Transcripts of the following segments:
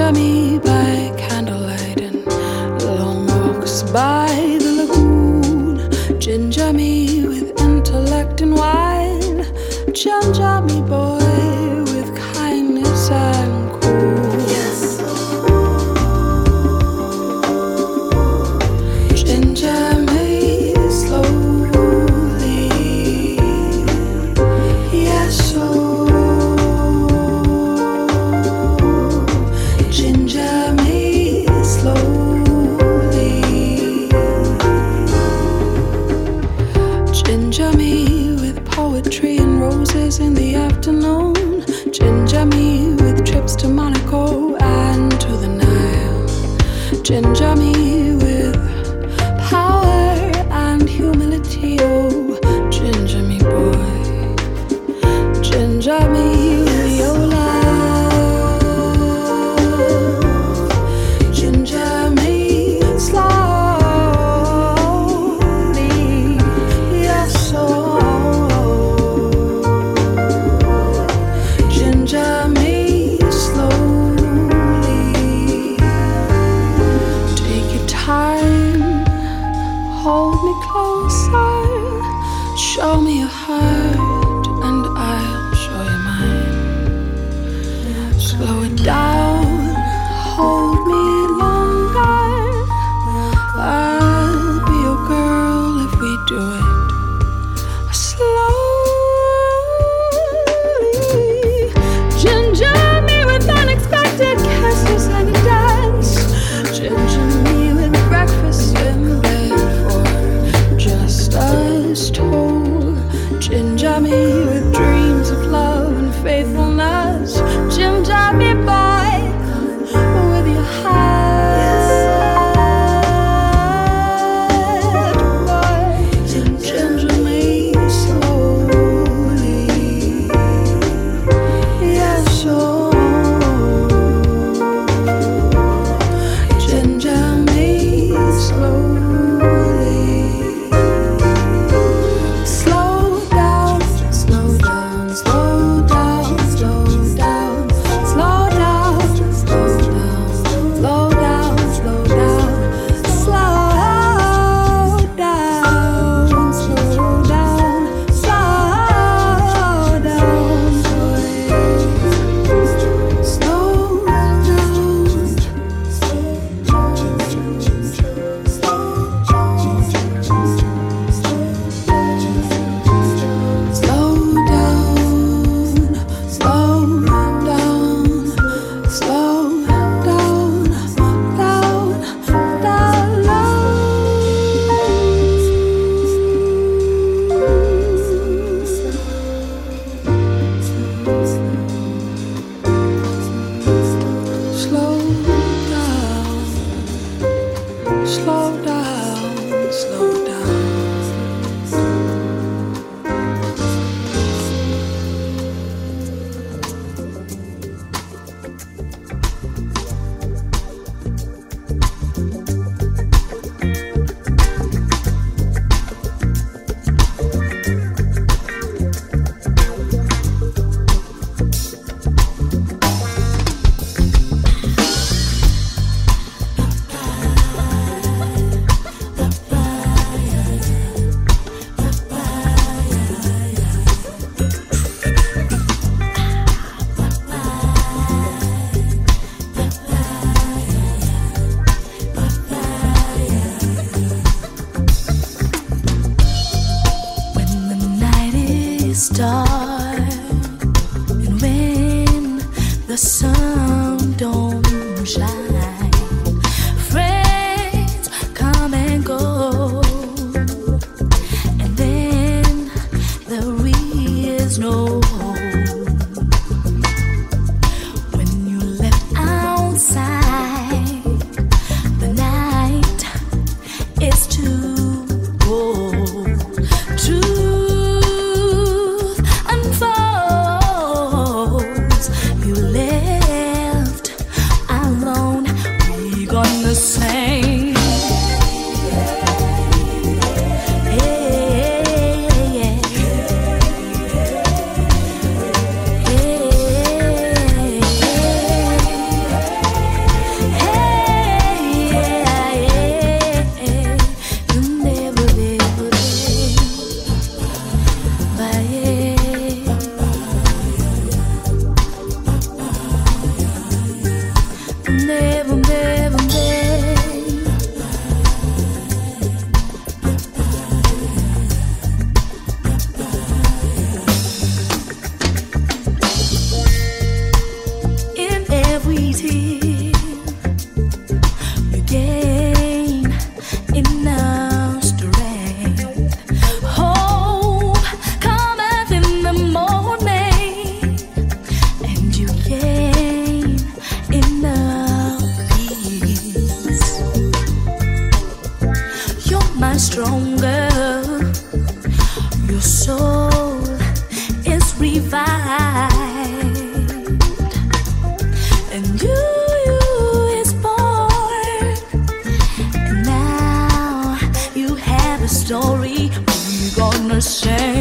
Show story we're gonna sing.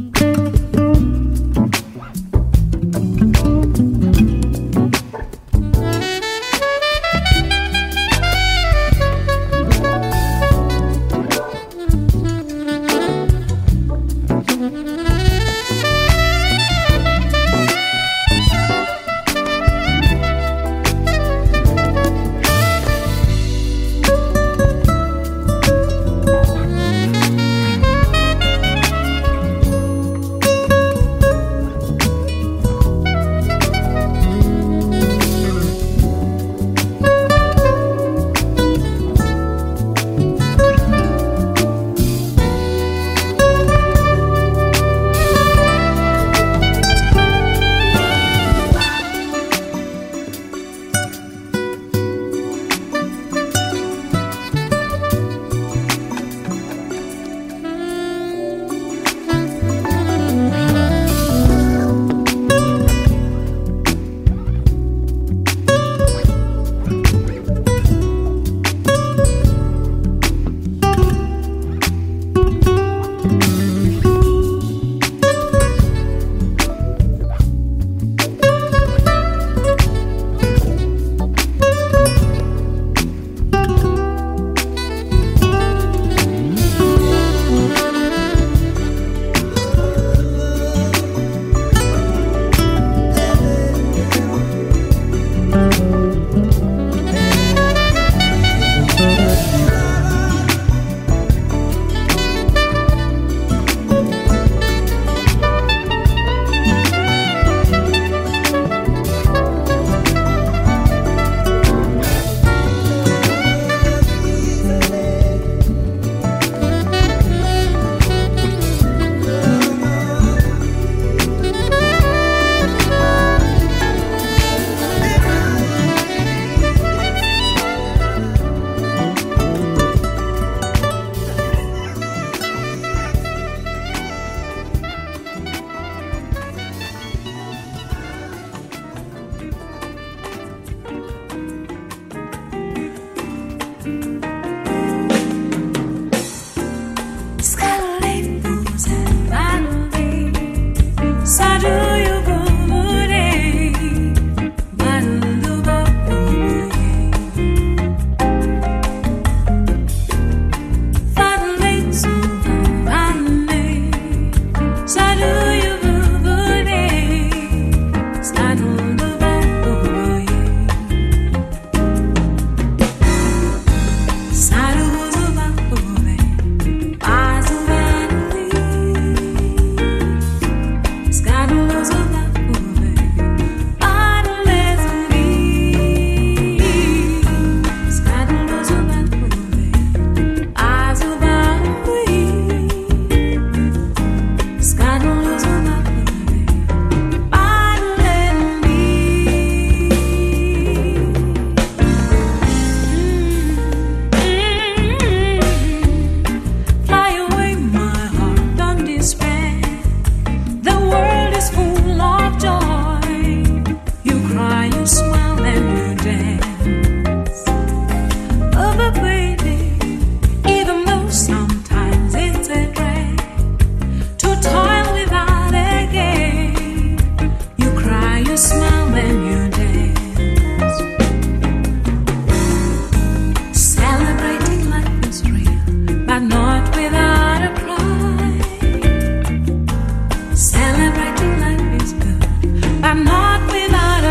Bye.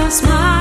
Smile.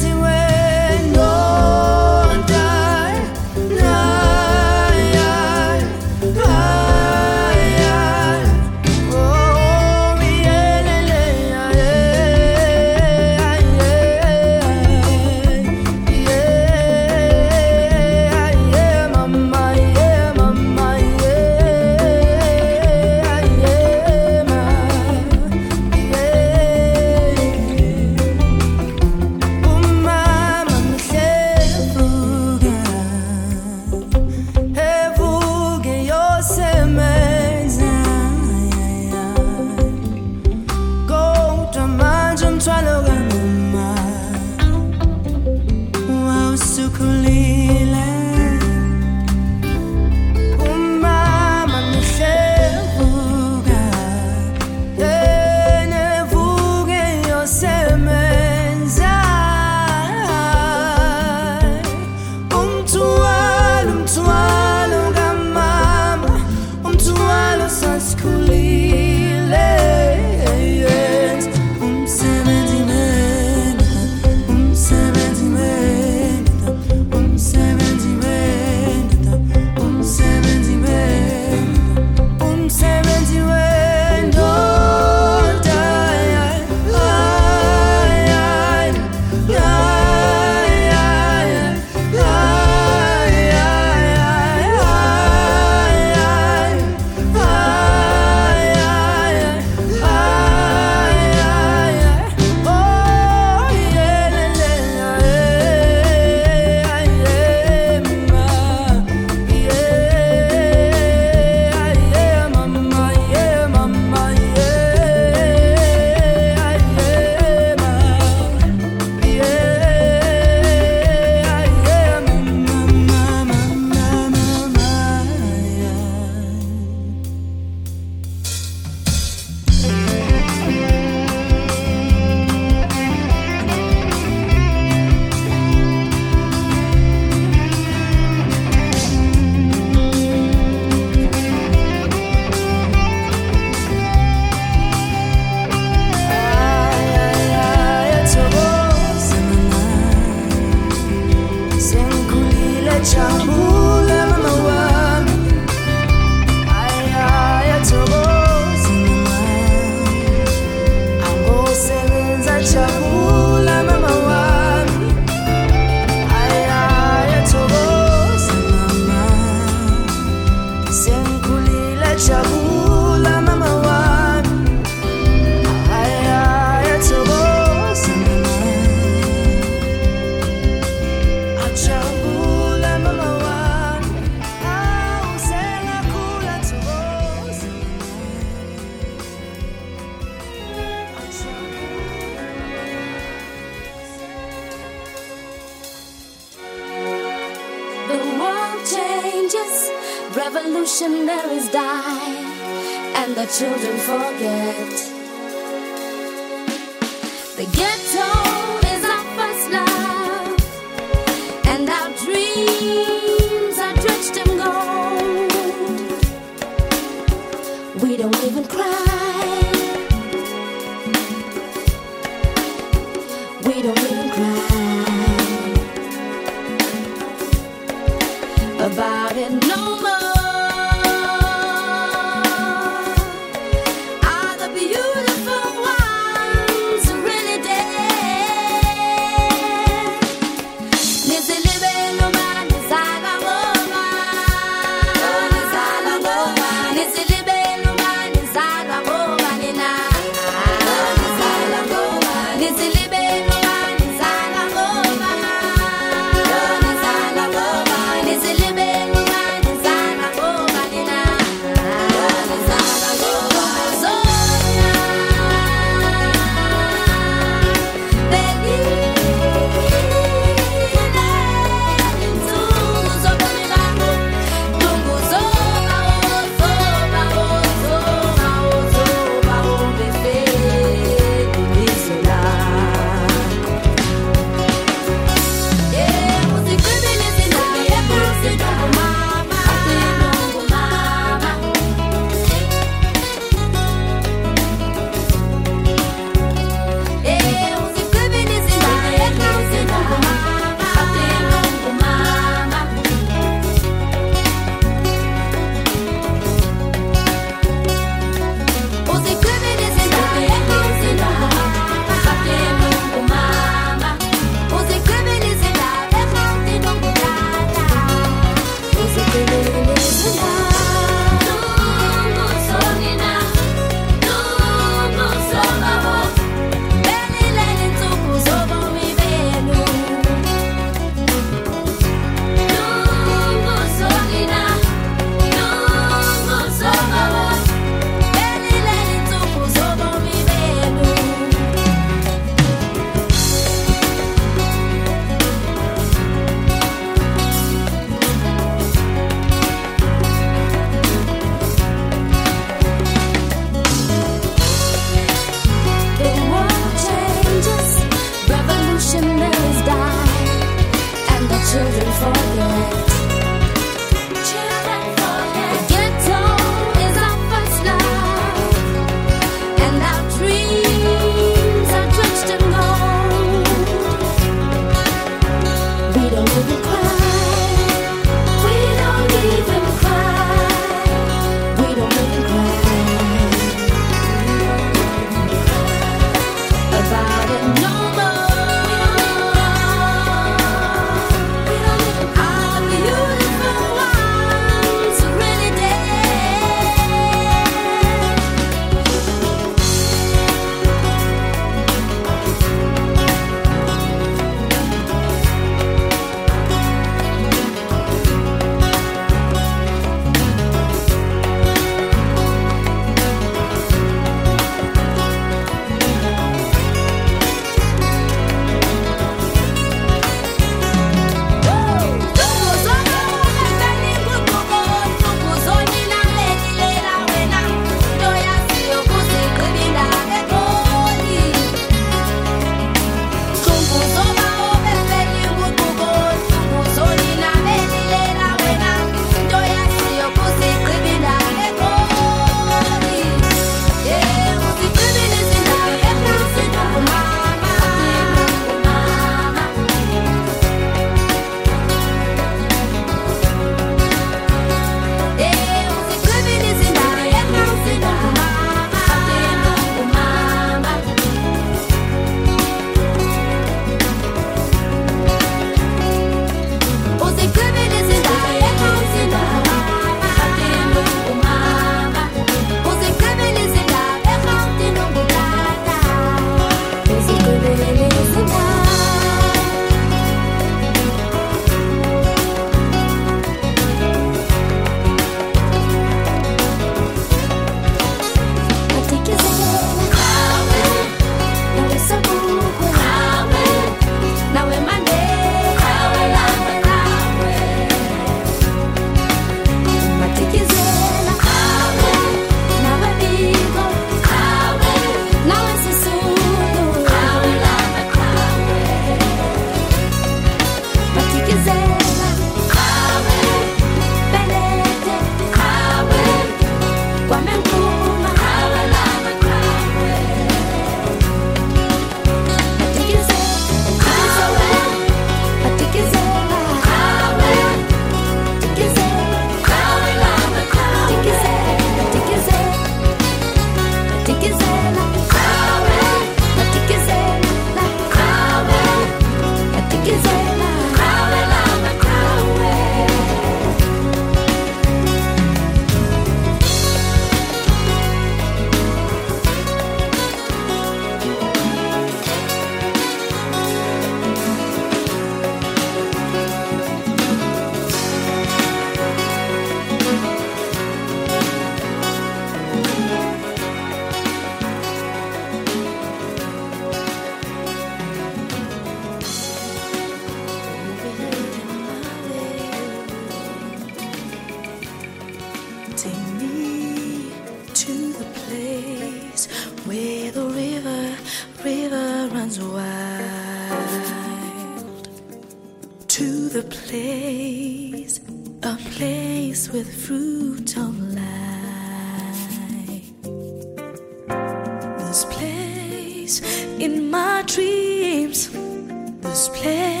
this place.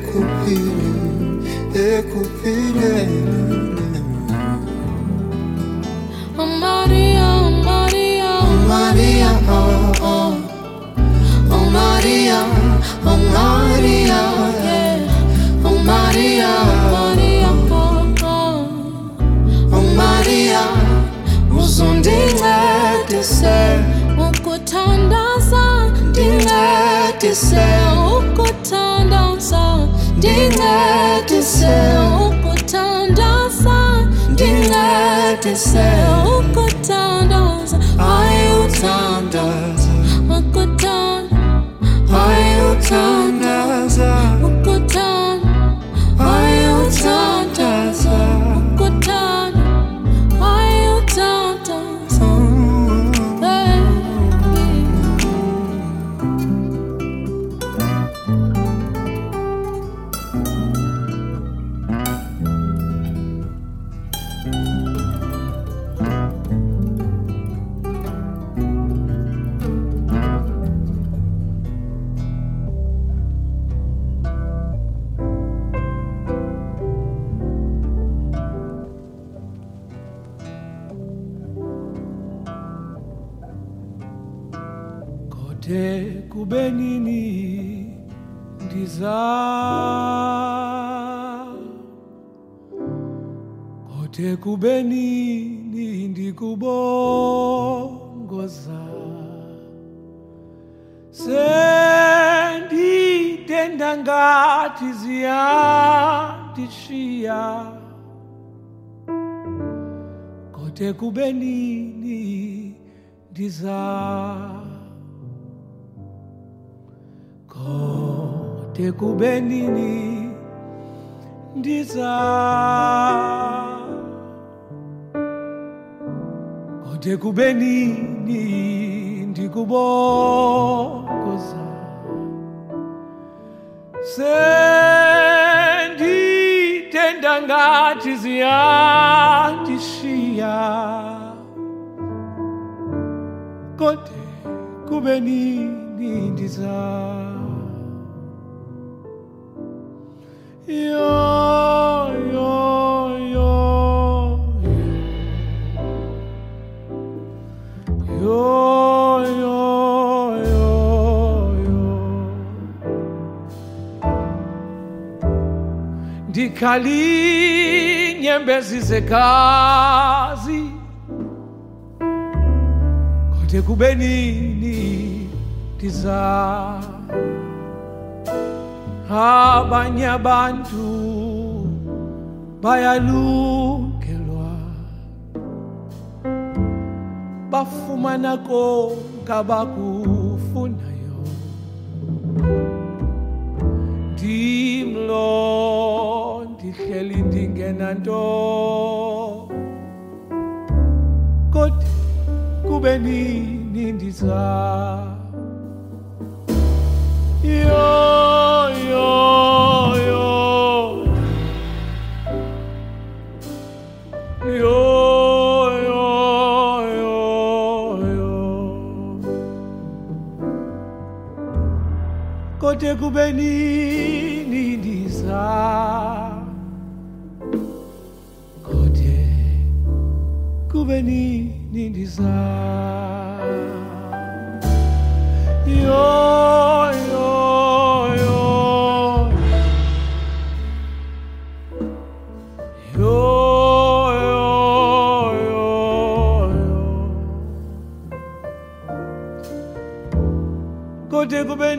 ekupile ekupile. Oh, Maria oh, Maria oh, Maria oh oh. Oh Maria Oh Maria. yeah. Oh Maria. Maria oh oh Oh Maria uzundincedise ukutandaza ndincedise ukuthandaza Kode kube nini ndikubongoza. Senditenda ngati ziyandishiya. Kode kube nini ndiza. Kote kube nini ndiza Kote kube nini ndikubokoza. Senditenda ngati ziyandishiya. Kote kube nini ndiza. Yo, Ndikali nyembezi zekazi. Kote kube nini tiza? Abanye abantu bayalungelwa. Bafumana konke abakufunayo ndimlo ndihleli ndingenanto. Kodwa kube nini ndiza? Yo yo yo. Yo kote kube nini ndiza kube nini ndiza yo yo yo yo yo yo yo kote kube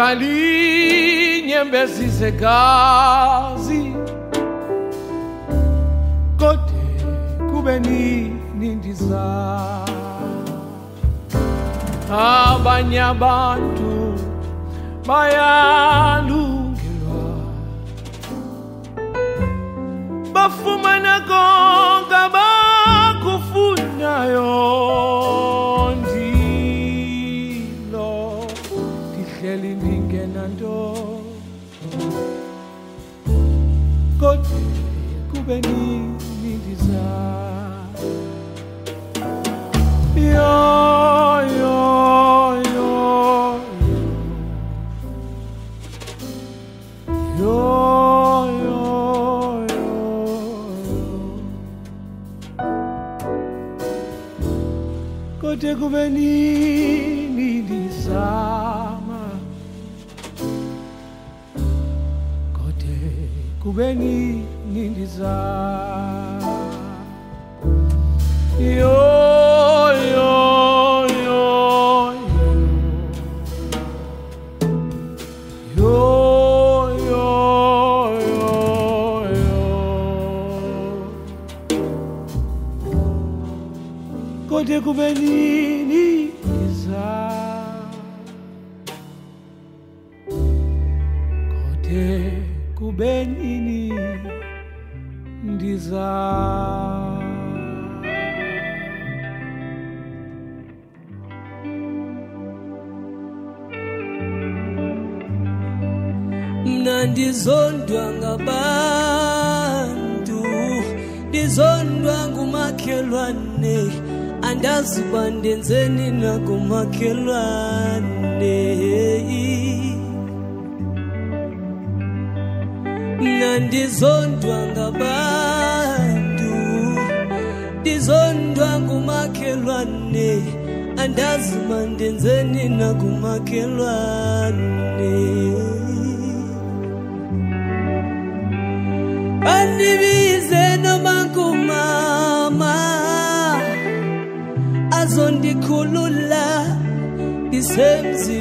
zikhali nyembezi zegazi kode kube nini ndiza abanye abantu bayalungelwa bafumana ndihleli ndingenanto kodwa kube nini yo yo yo yo. Yo kodwa kube nini kube nini ndizama yo yo yo. Yo yo yo yo. Kodwa kube ndizondwa ngabantu ndizondwa ngumakhelwane. Andazi uba ndenzeni nakumakhelwane mna ndizondwa ngabantu ndizondwa ngumakhelwane. Andazi uba ndenzeni nakumakhelwane bandibize noma ngumama. Azondikhulula ndisemzini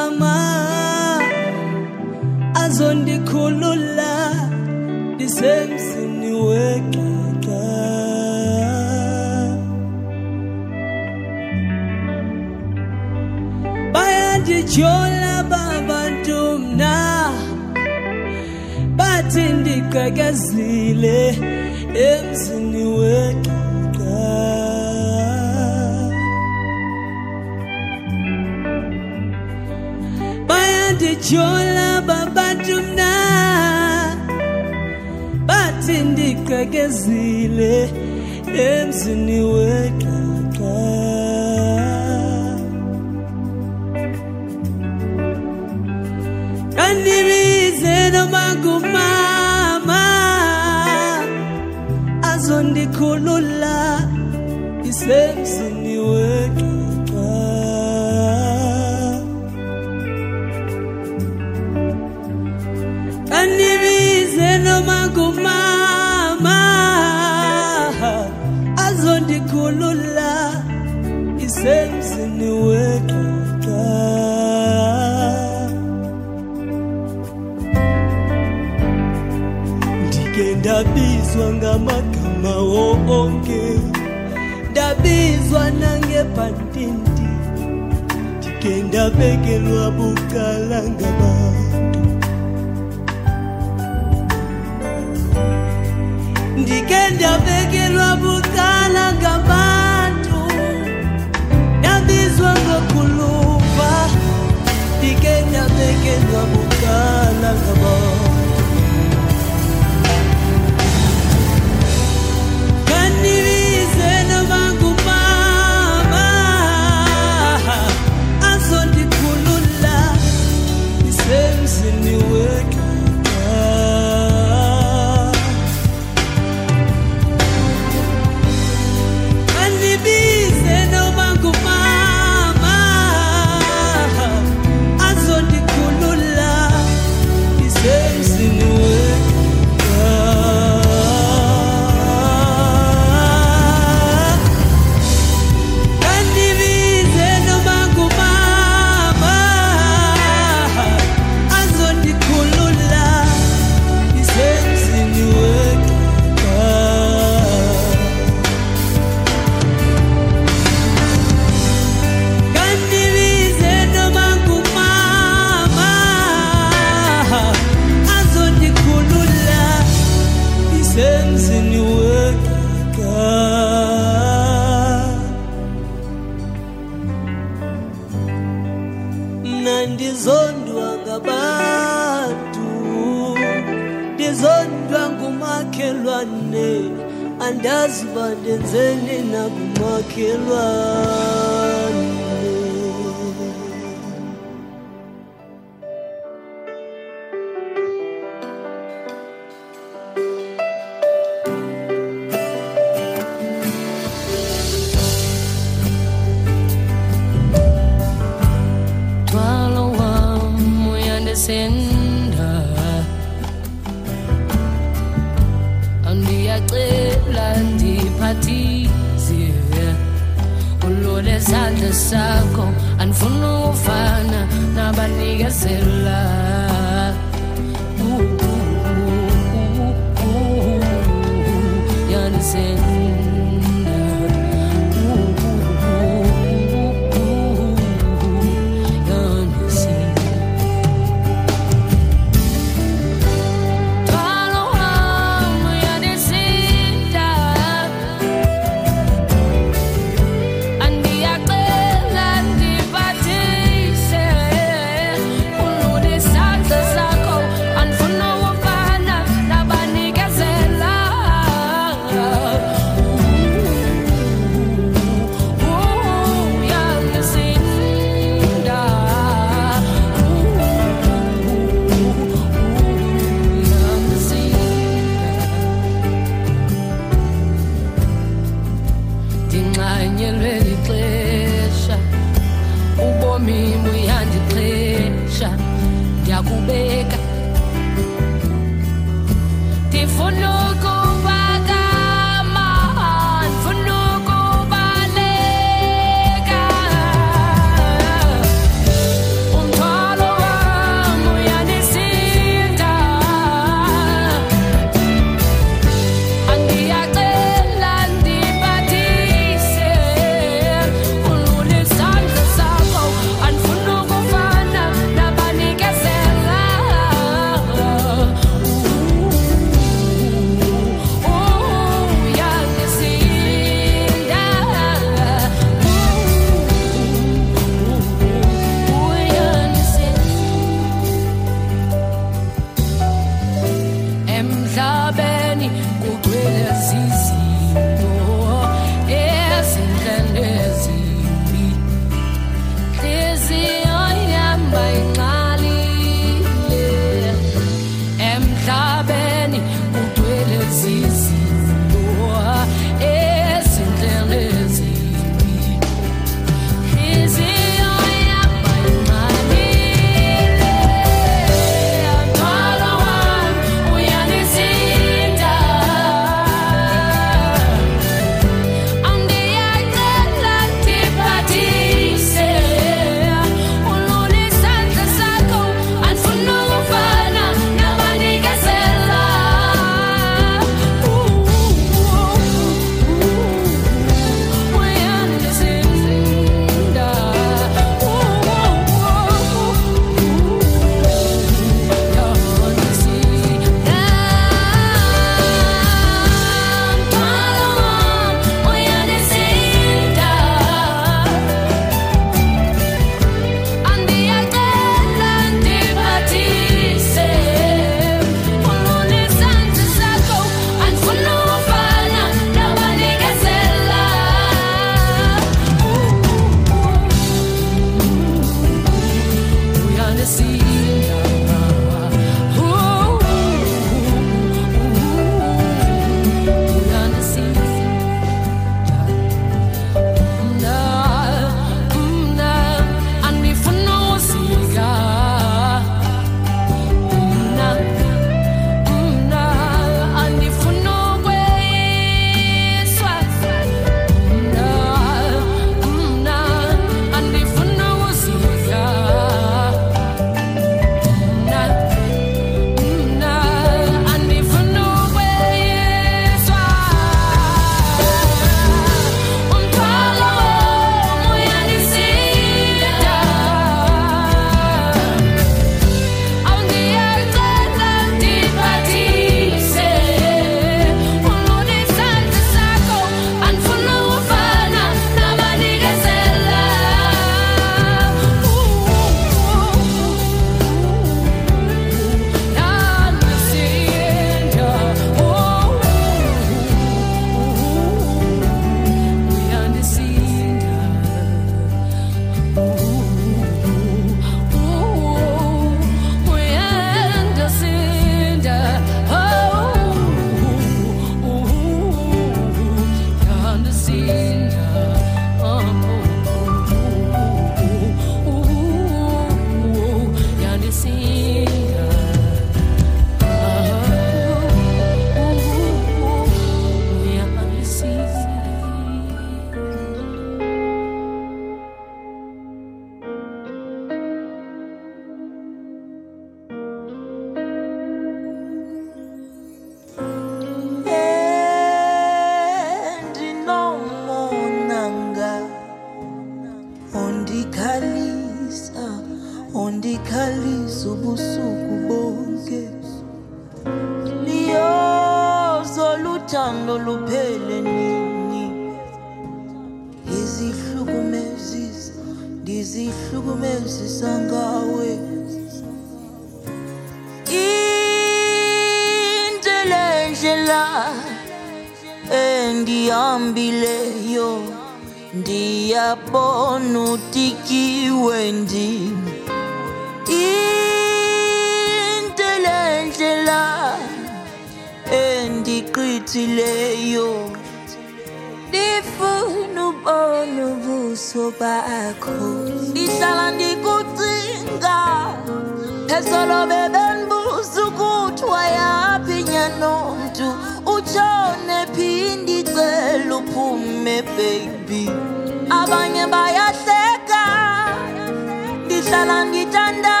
ndihlala